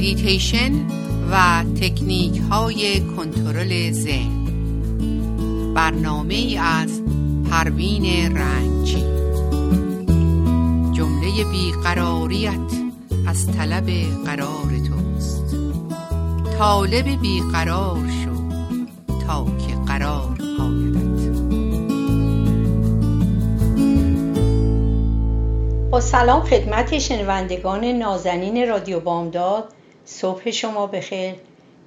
مدیتیشن و تکنیک های کنترل ذهن. برنامه از پروین رنجی. جمله بیقراریت از طلب قرار توست. طالب بیقرار شو تا که قرار آیدت. با سلام خدمت شنوندگان نازنین رادیو بامداد. صبح شما بخیر.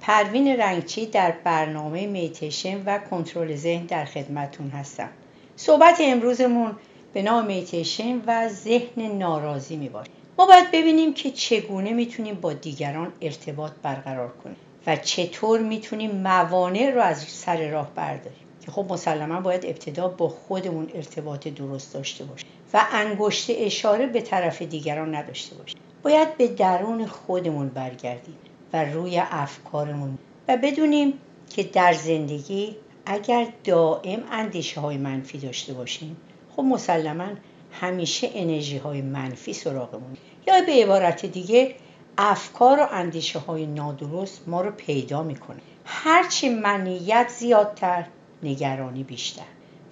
پروین رنگچی در برنامه میتیشن و کنترل ذهن در خدمتون هستم. صحبت امروزمون به نام میتیشن و ذهن ناراضی می ما باید ببینیم که چگونه می‌تونیم با دیگران ارتباط برقرار کنیم و چطور می‌تونیم موانع رو از سر راه برداریم. که خب مسلما باید ابتدا با خودمون ارتباط درست داشته باشیم و انگشت اشاره به طرف دیگران نداشته باشیم. باید به درون خودمون برگردیم و روی افکارمون و بدونیم که در زندگی اگر دائم اندیشه های منفی داشته باشیم خب مسلما همیشه انرژی های منفی سراغمون. یا به عبارت دیگه افکار و اندیشه های نادرست ما رو پیدا می‌کنه. هرچی منیت زیادتر نگرانی بیشتر.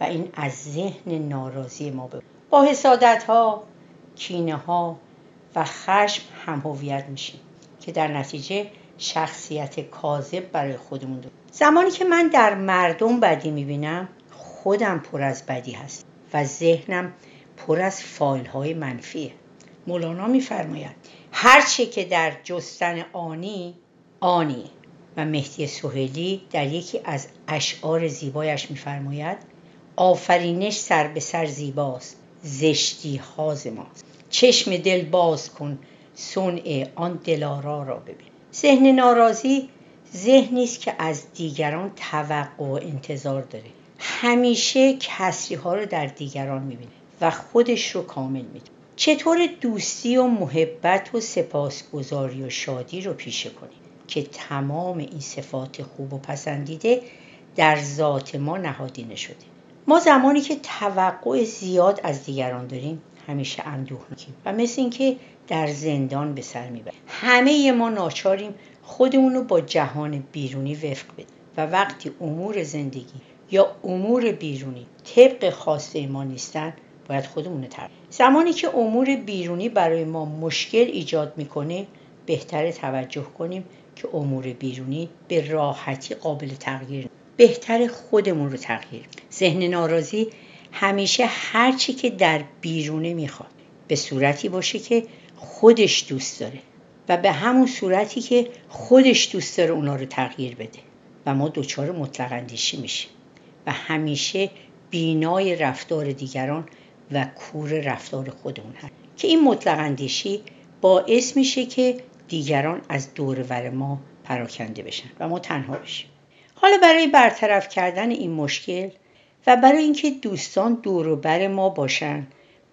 و این از ذهن ناراضی ما به با حسادت ها کینه ها و خشم هم هویت میشیم که در نتیجه شخصیت کاذب برای خودمون داریم. زمانی که من در مردم بدی می‌بینم خودم پر از بدی هست و ذهنم پر از فایل های منفیه. مولانا میفرماید هرچی که در جستن آنی آنی. و مهدی سهیلی در یکی از اشعار زیبایش میفرماید آفرینش سر به سر زیباست. زشتی هاز ماست. چشم دل باز کن صنع آن دلارا را ببین. ذهن ناراضی ذهنی است که از دیگران توقع و انتظار داره. همیشه کسری ها رو در دیگران می‌بینه و خودش رو کامل میده چطور دوستی و محبت و سپاسگزاری و شادی رو پیشه کنیم که تمام این صفات خوب و پسندیده در ذات ما نهادینه شده؟ ما زمانی که توقع زیاد از دیگران داریم همیشه اندوه می‌کنیم و مثل اینکه در زندان به سر می‌بریم. همه ما ناچاریم خودمون رو با جهان بیرونی وفق بدیم و وقتی امور زندگی یا امور بیرونی طبق خواسته ما نیستن باید خودمون رو زمانی که امور بیرونی برای ما مشکل ایجاد می‌کنه بهتر توجه کنیم که امور بیرونی به راحتی قابل تغییر بهتر خودمون رو تغییر ذهن ناراضی همیشه هرچی که در بیرونه می‌خواد به صورتی باشه که خودش دوست داره و به همون صورتی که خودش دوست داره اونا رو تغییر بده و ما دچار مطلق اندیشی میشیم و همیشه بینای رفتار دیگران و کور رفتار خودمون هست که این مطلق اندیشی باعث میشه که دیگران از دورور ما پراکنده بشن و ما تنها بشیم. حالا برای برطرف کردن این مشکل و برای اینکه دوستان دور بر ما باشن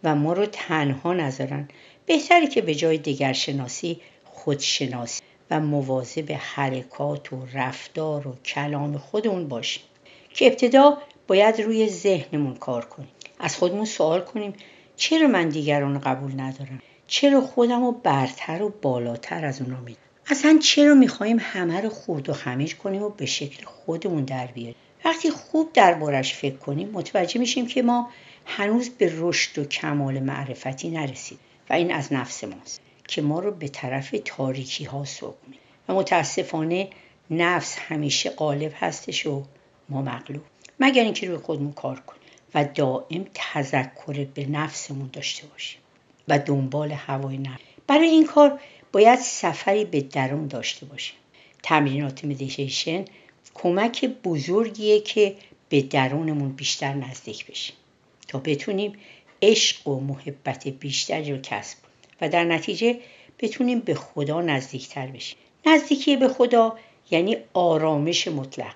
و ما رو تنها نذارن بهتره که به جای دگرشناسی خودشناسی و مواظب حرکات و رفتار و کلام خودمون باشیم که ابتدا باید روی ذهنمون کار کنیم. از خودمون سوال کنیم چرا من دیگران قبول ندارم؟ چرا خودم رو برتر و بالاتر از اونا میدم اصلا چرا می‌خوایم همه رو خورد و خمیج کنیم و به شکل خودمون در بیاریم؟ وقتی خوب دربارش فکر کنیم متوجه میشیم که ما هنوز به رشد و کمال معرفتی نرسید و این از نفس ماست که ما رو به طرف تاریکی ها سوق و متاسفانه نفس همیشه غالب هستش و ما مغلوب. مگر اینکه روی خودمون کار کنیم و دائم تذکر به نفسمون داشته باشیم و دنبال هوای نفس. برای این کار باید سفری به درون داشته باشیم. تمرینات مدیتیشن کمک بزرگیه که به درونمون بیشتر نزدیک بشیم تا بتونیم عشق و محبت بیشتری رو کسب و در نتیجه بتونیم به خدا نزدیکتر بشیم. نزدیکی به خدا یعنی آرامش مطلق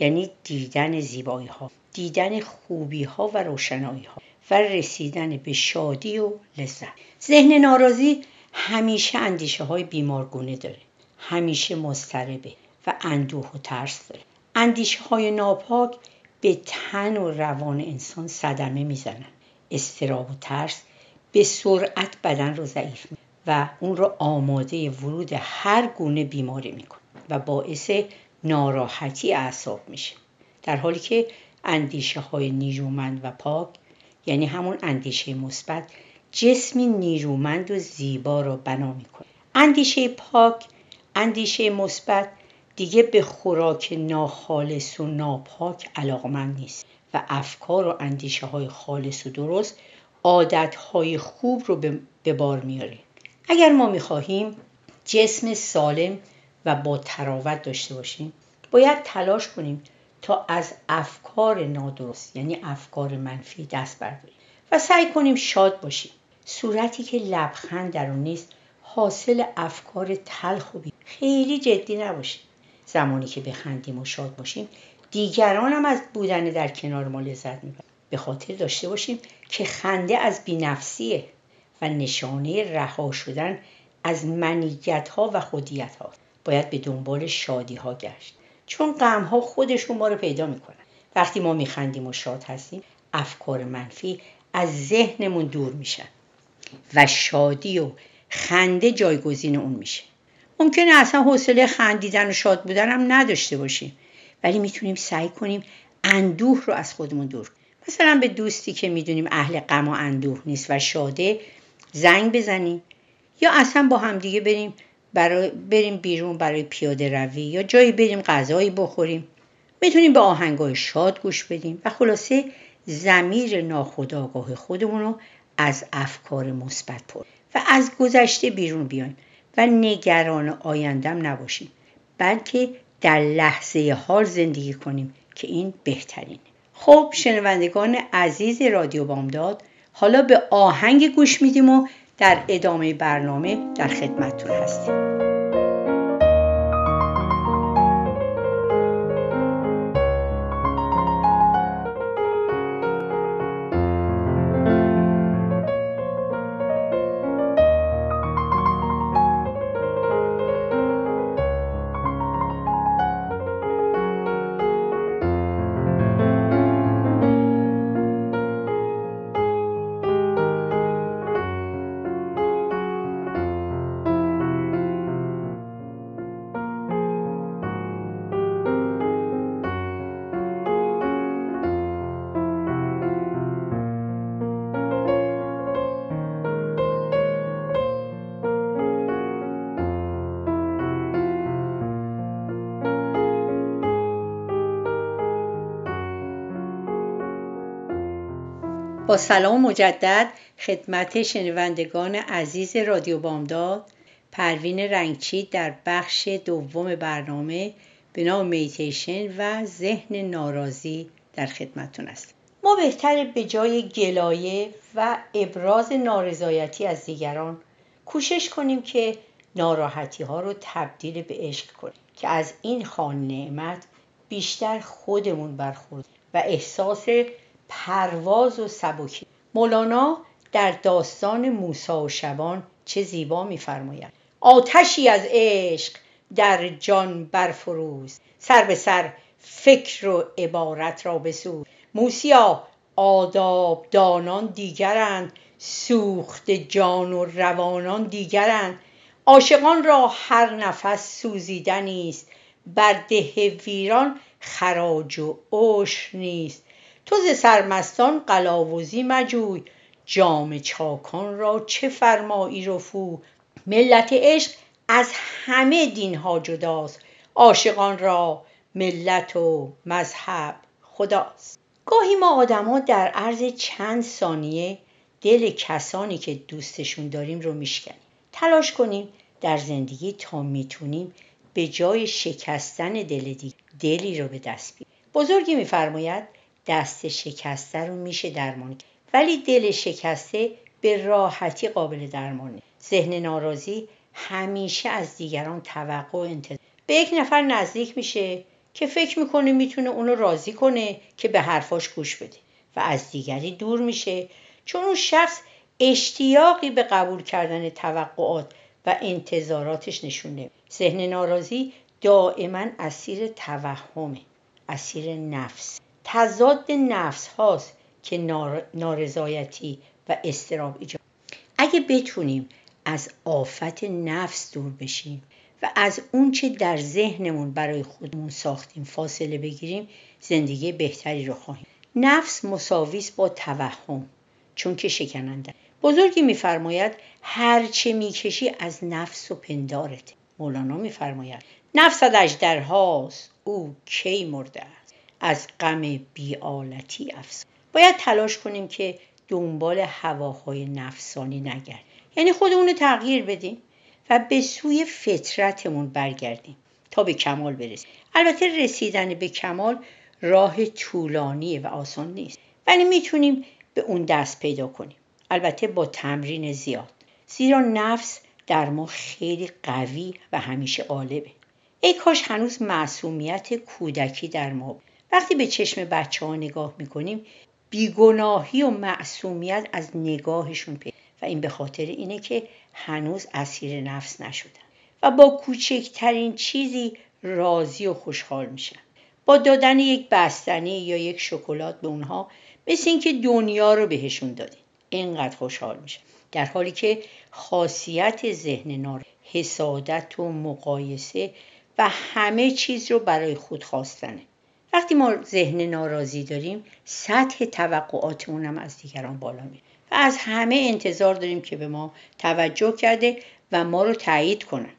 یعنی دیدن زیبایی ها دیدن خوبی ها و روشنایی ها و رسیدن به شادی و لذت. ذهن ناراضی همیشه اندیشه های بیمارگونه داره. همیشه مضطربه و اندوه و ترس داره. اندیشه های ناپاک به تن و روان انسان صدمه می‌زنن. استراب و ترس به سرعت بدن رو ضعیف می و اون رو آماده ورود هر گونه بیماری می‌کنه و باعث ناراحتی اعصاب میشه. در حالی که اندیشه های نیرومند و پاک یعنی همون اندیشه مثبت جسمی نیرومند و زیبا را بنا می‌کنه. اندیشه پاک اندیشه مثبت دیگه به خوراک ناخالص و ناپاک علاقمند نیست و افکار و اندیشه های خالص و درست عادت های خوب رو به بار میاره. اگر ما می‌خواهیم جسم سالم و با تراوت داشته باشیم باید تلاش کنیم تا از افکار نادرست یعنی افکار منفی دست برداریم و سعی کنیم شاد باشیم. صورتی که لبخند در اون نیست حاصل افکار تلخ و خیلی جدی نباشیم زمانی که بخندیم و شاد باشیم دیگران هم از بودن در کنار ما لذت می‌برن. به خاطر داشته باشیم که خنده از بینفسیه و نشانه رها شدن از منیت ها و خودیت ها باید به دنبال شادی ها گشت. چون غم ها خودشون ما رو پیدا می‌کنن. وقتی ما میخندیم و شاد هستیم افکار منفی از ذهنمون دور میشن. و شادی و خنده جایگزین اون میشه. ممکنه اصلا حوصله خندیدن و شاد بودن هم نداشته باشیم ولی می‌تونیم سعی کنیم اندوه رو از خودمون دور مثلا به دوستی که می‌دونیم اهل غم و اندوه نیست و شاده زنگ بزنیم یا اصلا با همدیگه بریم برای بریم بیرون برای پیاده روی یا جایی بریم غذایی بخوریم. می‌تونیم به آهنگای شاد گوش بدیم و خلاصه زمیر ناخودآگاه خودمون رو از افکار مثبت پر. و از گذشته بیرون بیایم و نگران آیندم نباشیم بلکه در لحظه حال زندگی کنیم که این بهترینه خب شنوندگان عزیز رادیو بامداد حالا به آهنگ گوش میدیم و در ادامه برنامه در خدمتتون هستیم. سلام مجدد خدمت شنوندگان عزیز رادیو بامداد پروین رنگچی در بخش دوم برنامه به نام میتیشن و ذهن ناراضی در خدمتون است ما بهتر به جای گلایه و ابراز نارضایتی از دیگران کوشش کنیم که ناراحتی ها رو تبدیل به عشق کنیم که از این خان نعمت بیشتر خودمون برخورد و احساس پرواز و سبکی. مولانا در داستان موسا و شبان چه زیبا میفرماید. آتشی از عشق در جان برفروز. سر به سر فکر و عبارت را بسوز. موسیا آداب دانان دیگرند سوخت جان و روانان دیگرند. عاشقان را هر نفس سوزیدنی است. بر ده ویران خراج و عشر نیست. تو ز سرمستان قلاوزی مجوی جام چاکان را چه فرمایی رفو؟ ملت عشق از همه دینها جداست عاشقان را ملت و مذهب خداست. گاهی ما آدما در عرض چند ثانیه دل کسانی که دوستشون داریم رو میشکنیم. تلاش کنیم در زندگی تا می‌تونیم به جای شکستن دل دیگه دلی رو به دست بیاریم. بزرگی میفرماید دست شکسته رو میشه درمان ولی دل شکسته به راحتی قابل درمانه ذهن ناراضی همیشه از دیگران توقع و انتظار. به یک نفر نزدیک میشه که فکر می‌کنه می‌تونه اونو راضی کنه که به حرفاش گوش بده. و از دیگری دور میشه. چون اون شخص اشتیاقی به قبول کردن توقعات و انتظاراتش نشونه ذهن ناراضی دائما اسیر توهمه. اسیر نفس. تضاد نفس هاست که نارضایتی و استراب ایجاد اگه بتونیم از آفت نفس دور بشیم و از اونچه در ذهنمون برای خودمون ساختیم فاصله بگیریم زندگی بهتری رو خواهیم. نفس مساویس با توهم چون که شکننده بزرگی میفرماید هرچه می‌کشی از نفس و پندارت. مولانا میفرماید نفست اژدرهاست او کی مرده از غم بیالتی افس باید تلاش کنیم که دنبال هواهای نفسانی نگردیم. یعنی خودمون رو تغییر بدیم و به سوی فطرتمون برگردیم تا به کمال برسیم. البته رسیدن به کمال راه طولانی و آسان نیست. ولی می‌تونیم به اون دست پیدا کنیم. البته با تمرین زیاد. زیرا نفس در ما خیلی قوی و همیشه غالبه ای کاش هنوز معصومیت کودکی در ما بود. وقتی به چشم بچه ها نگاه می‌کنیم بیگناهی و معصومیت از نگاهشون پیدا و این به خاطر اینه که هنوز اسیر نفس نشدن و با کوچکترین چیزی راضی و خوشحال میشن. با دادن یک بستنی یا یک شکلات به اونها مثل اینکه دنیا رو بهشون دادین. اینقدر خوشحال میشن. در حالی که خاصیت ذهن نار حسادت و مقایسه و همه چیز رو برای خود خواستنه. وقتی ما ذهن ناراضی داریم سطح توقعاتمون هم از دیگران بالا میره و از همه انتظار داریم که به ما توجه کرده و ما رو تایید کنن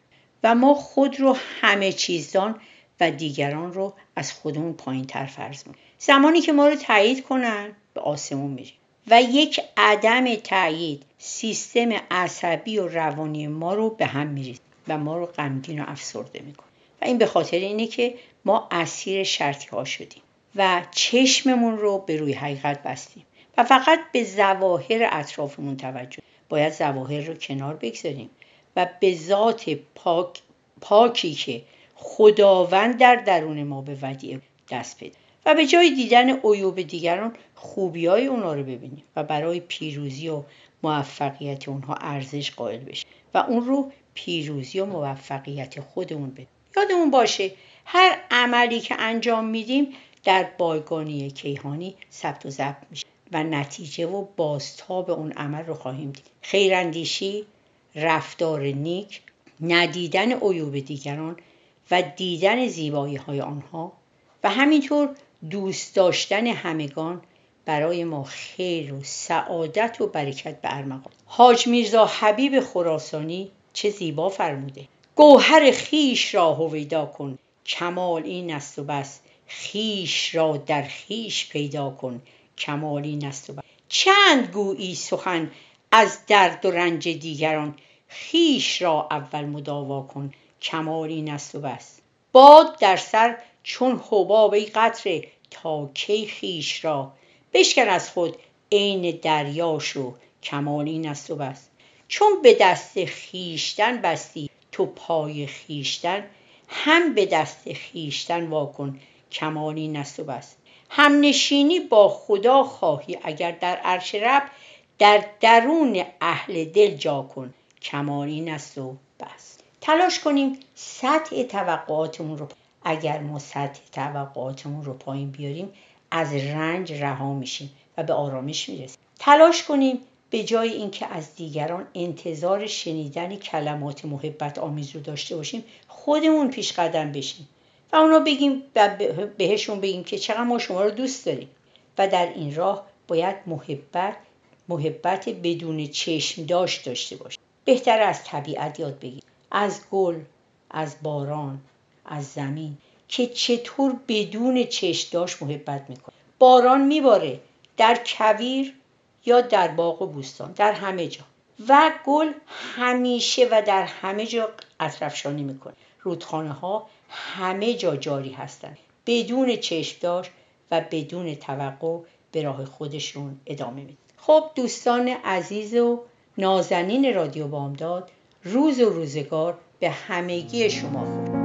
و ما خود رو همه چیزدان و دیگران رو از خودمون پایین تر فرض می‌کنیم. زمانی که ما رو تایید کنن به آسمون میریم و یک عدم تایید سیستم عصبی و روانی ما رو به هم میریزه و ما رو غمگین و افسرده می‌کنه. و این به خاطر اینه که ما اسیر شرطی ها شدیم و چشممون رو به روی حقیقت بستیم و فقط به ظواهر اطرافمون توجه باید ظواهر رو کنار بگذاریم و به ذات پاک پاکی که خداوند در درون ما به ودیعه دست پیدا و به جای دیدن عیوب دیگران خوبی های اونا رو ببینیم و برای پیروزی و موفقیت اونها ارزش قائل بشیم و اون رو پیروزی و موفقیت خودمون بدیم. یادمون باشه هر عملی که انجام میدیم در بایگانی کیهانی ثبت و ضبط میشه و نتیجه و بازتاب اون عمل رو خواهیم دید. خیراندیشی رفتار نیک ندیدن عیوب دیگران و دیدن زیبایی های آنها و همینطور دوست داشتن همگان برای ما خیر و سعادت و برکت به ارمغان. حاج میرزا حبیب خراسانی چه زیبا فرموده. گوهر خیش را هویدا کن. کمال این است و بس. خیش را در خیش پیدا کن. کمال این است و بس. چند گویی سخن از درد و رنج دیگران. خیش را اول مداوا کن. کمال این است و بس. باد در سر چون حباب قطره تا کی خیش را. بشکن از خود عین دریا شو. کمال این است و بس. چون به دست خیشتن بستی تو پای خیشتن هم به دست خیشتن واکن کمال این است. و بس هم نشینی با خدا خواهی اگر در عرش رب در درون اهل دل جا کن. کمال این است و بس. تلاش کنیم سطح توقعاتمون رو اگر ما سطح توقعاتمون رو پایین بیاریم از رنج رها میشیم و به آرامش می‌رسیم. تلاش کنیم به جای اینکه از دیگران انتظار شنیدن کلمات محبت آمیز رو داشته باشیم خودمون پیش قدم بشیم و اونا بگیم و بهشون بگیم که چقدر ما شما رو دوست داریم. و در این راه باید محبت محبت بدون چشم داشت داشته باشیم. بهتر از طبیعت یاد بگیم از گل از باران از زمین که چطور بدون چشم داشت محبت می‌کنه. باران میباره. در کویر یا در باغ و بوستان در همه جا. و گل همیشه و در همه جا اطرفشانی می‌کنه. رودخانه ها همه جا جاری هستند. بدون چشم داشت و بدون توقع به راه خودشون ادامه میده خب دوستان عزیز و نازنین رادیو بامداد روز و روزگار به همگی شما خوب